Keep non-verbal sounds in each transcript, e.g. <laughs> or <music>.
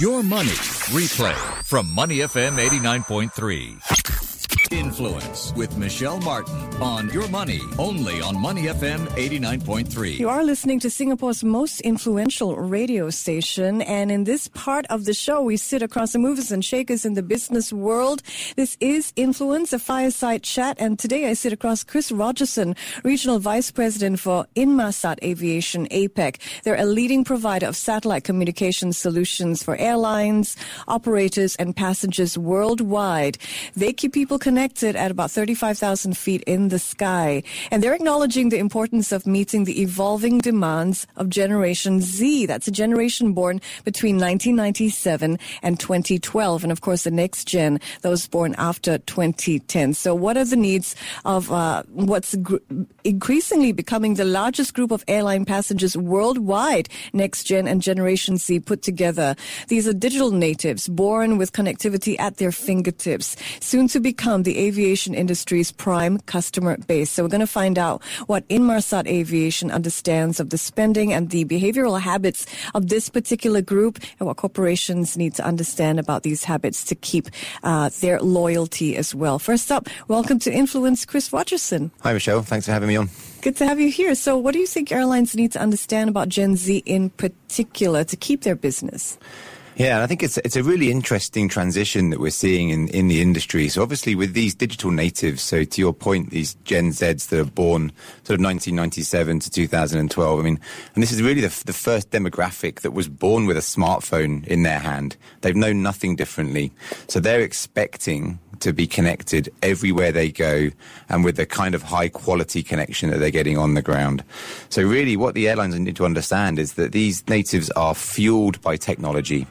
Your Money Replay from Money FM 89.3. Influence with Michelle Martin on Your Money, only on Money FM 89.3. You are listening to Singapore's most influential radio station, and in this part of the show, we sit across the movers and shakers in the business world. This is Influence, a fireside chat, and today I sit across Chris Rogerson, Regional Vice President for Inmarsat Aviation APAC. They're a leading provider of satellite communication solutions for airlines, operators, and passengers worldwide. They keep people connected connected at about 35,000 feet in the sky. And they're acknowledging the importance of meeting the evolving demands of Generation Z. That's a generation born between 1997 and 2012. And of course, the next gen, those born after 2010. So what are the needs of uh, what's gr- increasingly becoming the largest group of airline passengers worldwide, next gen and Generation Z put together? These are digital natives born with connectivity at their fingertips, soon to become the aviation industry's prime customer base. So we're going to find out what Inmarsat Aviation understands of the spending and the behavioral habits of this particular group and what corporations need to understand about these habits to keep uh, their loyalty as well. First up, welcome to Influence, Chris Rogerson. Hi, Michelle. Thanks for having me on. Good to have you here. So, what do you think airlines need to understand about Gen Z in particular to keep their business? Yeah, I think it's it's a really interesting transition that we're seeing in, in the industry. So obviously with these digital natives, so to your point, these Gen Zs that are born sort of 1997 to 2012. I mean, and this is really the, the first demographic that was born with a smartphone in their hand. They've known nothing differently. So they're expecting to be connected everywhere they go and with the kind of high quality connection that they're getting on the ground. So really what the airlines need to understand is that these natives are fueled by technology.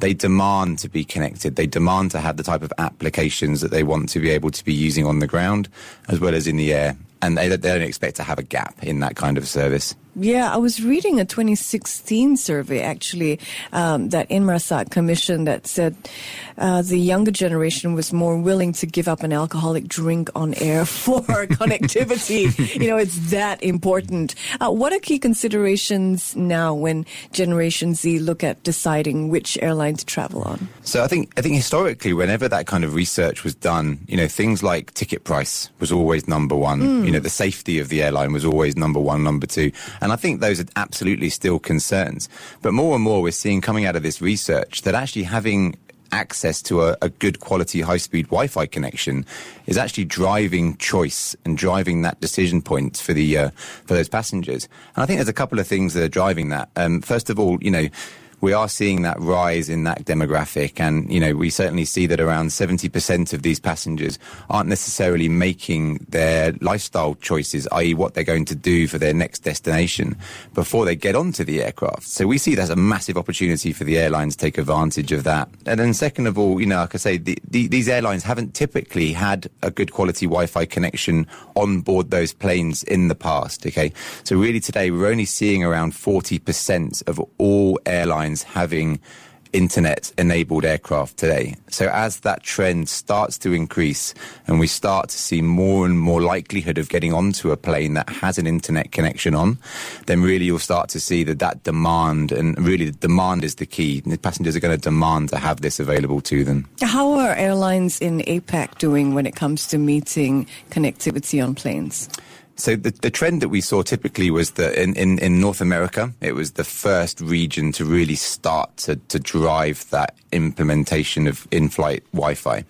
They demand to be connected. They demand to have the type of applications that they want to be able to be using on the ground as well as in the air. And they, they don't expect to have a gap in that kind of service. Yeah, I was reading a 2016 survey actually um, that Inmarsat commissioned that said uh, the younger generation was more willing to give up an alcoholic drink on air <laughs> for connectivity. You know, it's that important. Uh, what are key considerations now when Generation Z look at deciding which airline to travel on? So I think I think historically, whenever that kind of research was done, you know, things like ticket price was always number one. Mm. You know, the safety of the airline was always number one, number two. And I think those are absolutely still concerns. But more and more we're seeing coming out of this research that actually having access to a, a, good quality high speed Wi-Fi connection is actually driving choice and driving that decision point for the uh, for those passengers. And I think there's a couple of things that are driving that. Um, first of all, you know we are seeing that rise in that demographic. And, you know, we certainly see that around 70% of these passengers aren't necessarily making their lifestyle choices, i.e. what they're going to do for their next destination before they get onto the aircraft. So we see that as a massive opportunity for the airlines to take advantage of that. And then second of all, you know, like I say, the, the, these airlines haven't typically had a good quality Wi-Fi connection on board those planes in the past. Okay. So really today we're only seeing around 40% of all airlines airlines having internet enabled aircraft today. So as that trend starts to increase and we start to see more and more likelihood of getting onto a plane that has an internet connection on, then really you'll start to see that that demand and really the demand is the key. The passengers are going to demand to have this available to them. How are airlines in APAC doing when it comes to meeting connectivity on planes? So the, the trend that we saw typically was that in, in, in North America, it was the first region to really start to, to drive that implementation of in-flight Wi-Fi.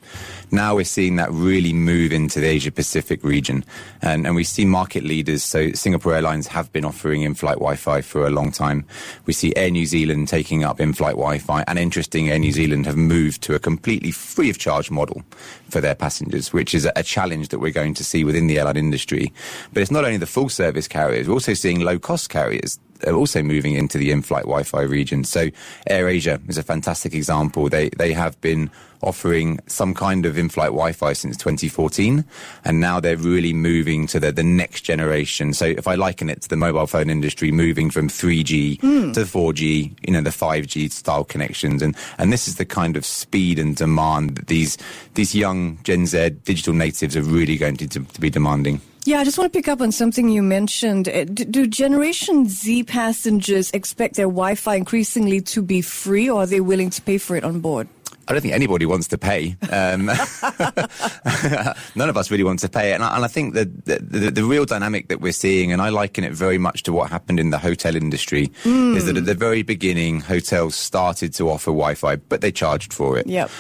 Now we're seeing that really move into the Asia Pacific region. And, and we see market leaders. So Singapore Airlines have been offering in-flight Wi-Fi for a long time. We see Air New Zealand taking up in-flight Wi-Fi and interesting Air New Zealand have moved to a completely free of charge model for their passengers, which is a challenge that we're going to see within the airline industry. But it's not only the full service carriers, we're also seeing low cost carriers are also moving into the in-flight Wi-Fi region. So AirAsia is a fantastic example. They they have been offering some kind of in-flight Wi-Fi since 2014, and now they're really moving to the, the next generation. So if I liken it to the mobile phone industry, moving from 3G mm. to 4G, you know, the 5G style connections, and and this is the kind of speed and demand that these these young Gen Z digital natives are really going to, to, to be demanding. Yeah, I just want to pick up on something you mentioned. Uh, do Generation Z passengers expect their Wi Fi increasingly to be free or are they willing to pay for it on board? I don't think anybody wants to pay. Um, <laughs> none of us really want to pay. And I, and I think that the, the, the, real dynamic that we're seeing, and I liken it very much to what happened in the hotel industry, mm. is that at the very beginning, hotels started to offer Wi-Fi, but they charged for it. Yep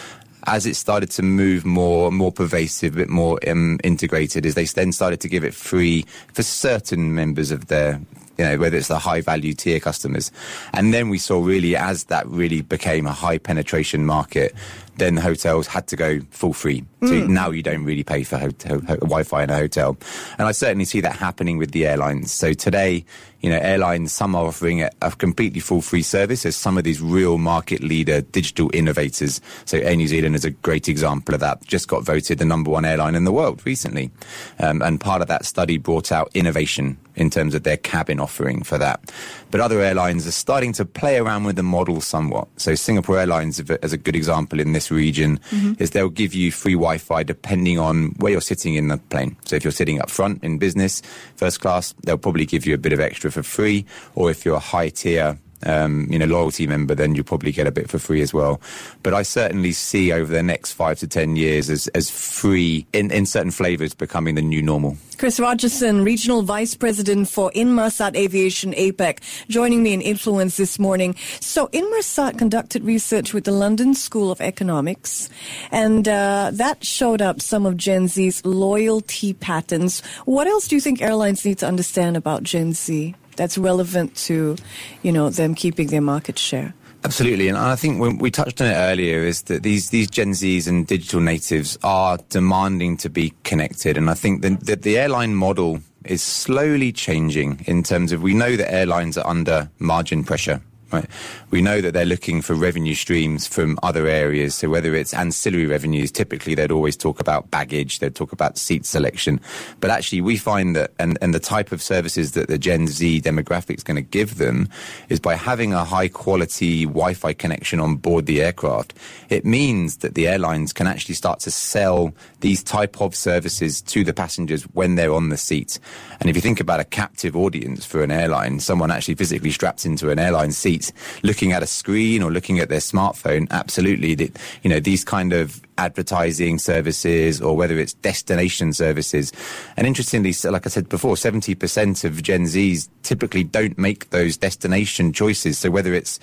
as it started to move more, more pervasive, a bit more um, integrated, as they then started to give it free for certain members of their you know, whether it's the high value tier customers. And then we saw really as that really became a high penetration market, then the hotels had to go full free. So mm. now you don't really pay for hotel, Wi-Fi in a hotel. And I certainly see that happening with the airlines. So today, you know, airlines, some are offering a, a completely full free service as some of these real market leader digital innovators. So Air New Zealand is a great example of that. Just got voted the number one airline in the world recently. Um, and part of that study brought out innovation in terms of their cabin offering for that. But other airlines are starting to play around with the model somewhat. So Singapore Airlines, as a good example in this region, mm-hmm. is they'll give you free Wi-Fi depending on where you're sitting in the plane. So if you're sitting up front in business, first class, they'll probably give you a bit of extra for free. Or if you're a high tier um, you know, loyalty member, then you'll probably get a bit for free as well. But I certainly see over the next five to ten years as, as free in, in certain flavors becoming the new normal. Chris Rogerson, Regional Vice President for Inmarsat Aviation APAC, joining me in Influence this morning. So Inmarsat conducted research with the London School of Economics, and uh, that showed up some of Gen Z's loyalty patterns. What else do you think airlines need to understand about Gen Z? That's relevant to, you know, them keeping their market share. Absolutely, and I think when we touched on it earlier, is that these these Gen Zs and digital natives are demanding to be connected, and I think that the, the airline model is slowly changing in terms of we know that airlines are under margin pressure Right. We know that they're looking for revenue streams from other areas. So whether it's ancillary revenues, typically they'd always talk about baggage, they'd talk about seat selection. But actually we find that, and, and the type of services that the Gen Z demographic is going to give them is by having a high quality Wi-Fi connection on board the aircraft. It means that the airlines can actually start to sell these type of services to the passengers when they're on the seat. And if you think about a captive audience for an airline, someone actually physically strapped into an airline seat, looking at a screen or looking at their smartphone, absolutely, that you know, these kind of advertising services or whether it's destination services. And interestingly, like I said before, 70% of Gen Zs typically don't make those destination choices. So whether it's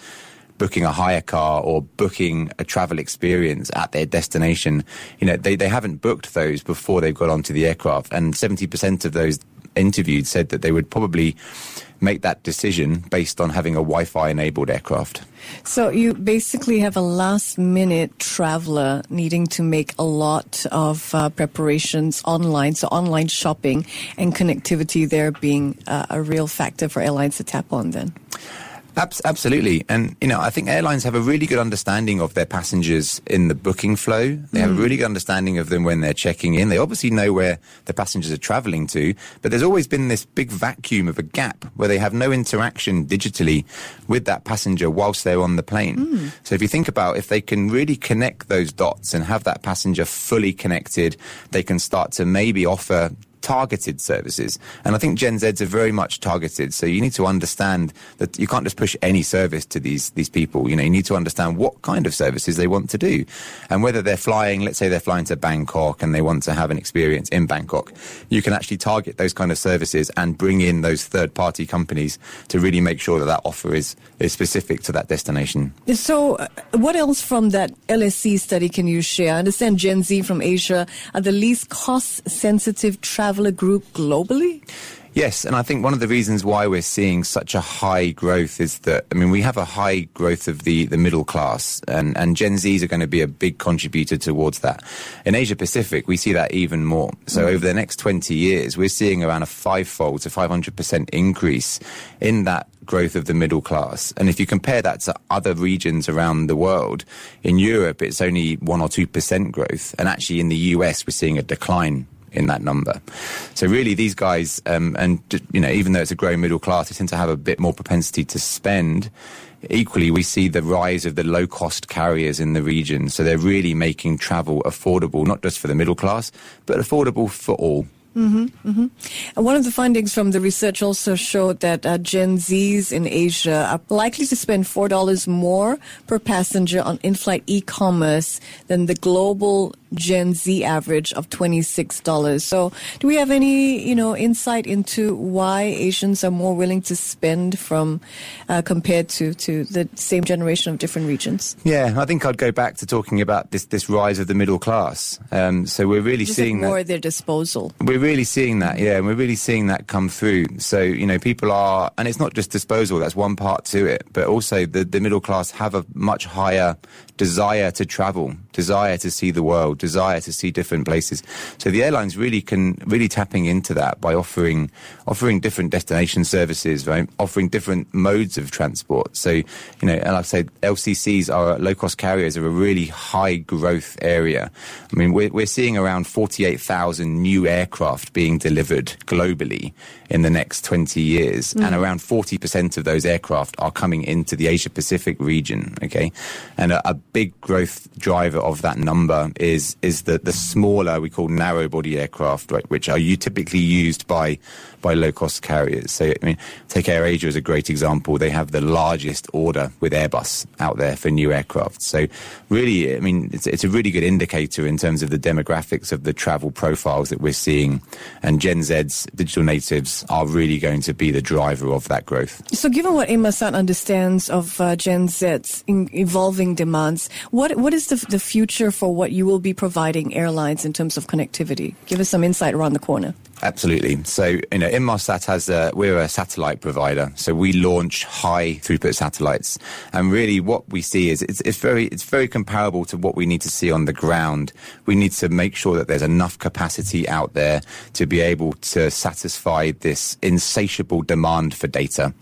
booking a hire car or booking a travel experience at their destination, you know, they, they haven't booked those before they've got onto the aircraft. And 70% of those interviewed said that they would probably make that decision based on having a Wi-Fi enabled aircraft. So you basically have a last minute traveler needing to make a lot of uh, preparations online. So online shopping and connectivity there being uh, a real factor for airlines to tap on then absolutely. And, you know, I think airlines have a really good understanding of their passengers in the booking flow. They mm. have a mm. really good understanding of them when they're checking in. They obviously know where the passengers are traveling to, but there's always been this big vacuum of a gap where they have no interaction digitally with that passenger whilst they're on the plane. Mm. So if you think about if they can really connect those dots and have that passenger fully connected, they can start to maybe offer targeted services. And I think Gen Zs are very much targeted. So you need to understand that you can't just push any service to these, these people. You know, you need to understand what kind of services they want to do. And whether they're flying, let's say they're flying to Bangkok and they want to have an experience in Bangkok, you can actually target those kind of services and bring in those third party companies to really make sure that that offer is, is specific to that destination. So uh, what else from that LSE study can you share? I understand Gen Z from Asia are the least cost sensitive travel traveler group globally? Yes, and I think one of the reasons why we're seeing such a high growth is that, I mean, we have a high growth of the, the middle class, and, and Gen Zs are going to be a big contributor towards that. In Asia Pacific, we see that even more. So mm. over the next 20 years, we're seeing around a five-fold to 500% increase in that growth of the middle class. And if you compare that to other regions around the world, in Europe, it's only 1 or 2% growth. And actually in the US, we're seeing a decline in that number. So really, these guys, um, and you know, even though it's a growing middle class, they tend to have a bit more propensity to spend. Equally, we see the rise of the low cost carriers in the region. So they're really making travel affordable, not just for the middle class, but affordable for all. Mm-hmm, mm-hmm. One of the findings from the research also showed that uh, Gen Zs in Asia are likely to spend four dollars more per passenger on in-flight e-commerce than the global Gen Z average of $26. So do we have any, you know, insight into why Asians are more willing to spend from uh, compared to, to the same generation of different regions? Yeah, I think I'd go back to talking about this, this rise of the middle class. Um, so we're really Just seeing more that. at their disposal. We're really seeing that, yeah, and we're really seeing that come through. So, you know, people are, and it's not just disposal, that's one part to it, but also the, the middle class have a much higher desire to travel, desire to see the world, desire to see different places. So the airlines really can, really tapping into that by offering, offering different destination services, right? Offering different modes of transport. So, you know, and like I said, LCCs are low cost carriers are a really high growth area. I mean, we're, we're seeing around 48,000 new aircraft being delivered globally in the next 20 years. Mm. And around 40% of those aircraft are coming into the Asia Pacific region. Okay. And a, a big growth driver of that number is, is the, the smaller, we call narrow body aircraft, right, which are you typically used by, by low cost carriers. So, I mean, take AirAsia as a great example. They have the largest order with Airbus out there for new aircraft. So really, I mean, it's, it's a really good indicator in terms of the demographics of the travel profiles that we're seeing. And Gen Z's digital natives are really going to be the driver of that growth. So, given what Inmarsat understands of uh, Gen Z's in evolving demands, what what is the, the future for what you will be providing airlines in terms of connectivity? Give us some insight around the corner. Absolutely. So, you know, Inmarsat has a, we're a satellite provider. So we launch high throughput satellites. And really what we see is it's, it's very, it's very comparable to what we need to see on the ground. We need to make sure that there's enough capacity out there to be able to satisfy this insatiable demand for data.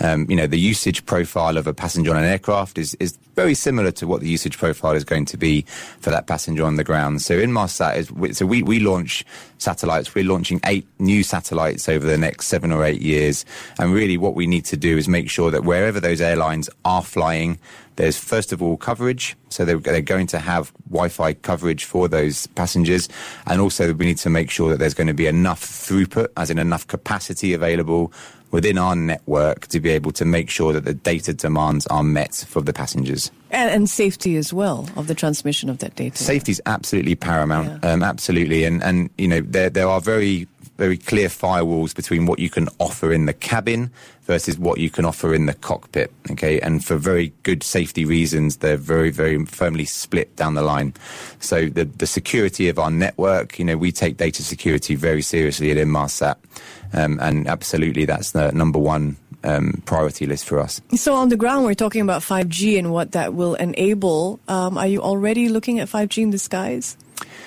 Um, you know, the usage profile of a passenger on an aircraft is, is very similar to what the usage profile is going to be for that passenger on the ground. So Inmarsat is, so we, we launch satellites. We're launching eight new satellites over the next seven or eight years. And really what we need to do is make sure that wherever those airlines are flying, there's first of all coverage. So they're, they're going to have Wi-Fi coverage for those passengers. And also we need to make sure that there's going to be enough throughput, as in enough capacity available within our network to be able to make sure that the data demands are met for the passengers. And, and safety as well of the transmission of that data. Safety is absolutely paramount. Um, absolutely, and and you know there there are very very clear firewalls between what you can offer in the cabin versus what you can offer in the cockpit. Okay, and for very good safety reasons, they're very very firmly split down the line. So the the security of our network, you know, we take data security very seriously at Inmarsat, um, and absolutely that's the number one um, priority list for us. So on the ground, we're talking about 5G and what that will enable. Um, are you already looking at 5G in the skies?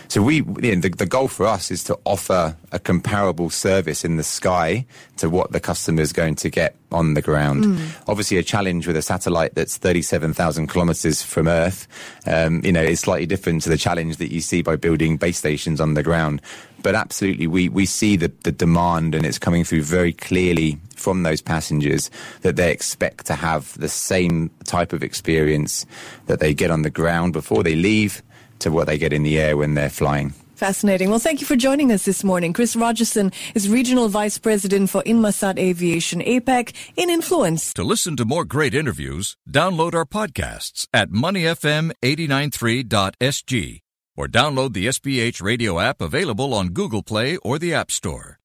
So we, you know, the, the goal for us is to offer a comparable service in the sky to what the customer is going to get on the ground. Mm. Obviously, a challenge with a satellite that's 37,000 kilometers from Earth, um, you know, is slightly different to the challenge that you see by building base stations on the ground. But absolutely, we, we see the, the demand and it's coming through very clearly from those passengers that they expect to have the same type of experience that they get on the ground before they leave to what they get in the air when they're flying. Fascinating. Well, thank you for joining us this morning. Chris Rogerson is Regional Vice President for Inmarsat Aviation APAC in Influence. To listen to more great interviews, download our podcasts at moneyfm893.sg or download the SPH radio app available on Google Play or the App Store.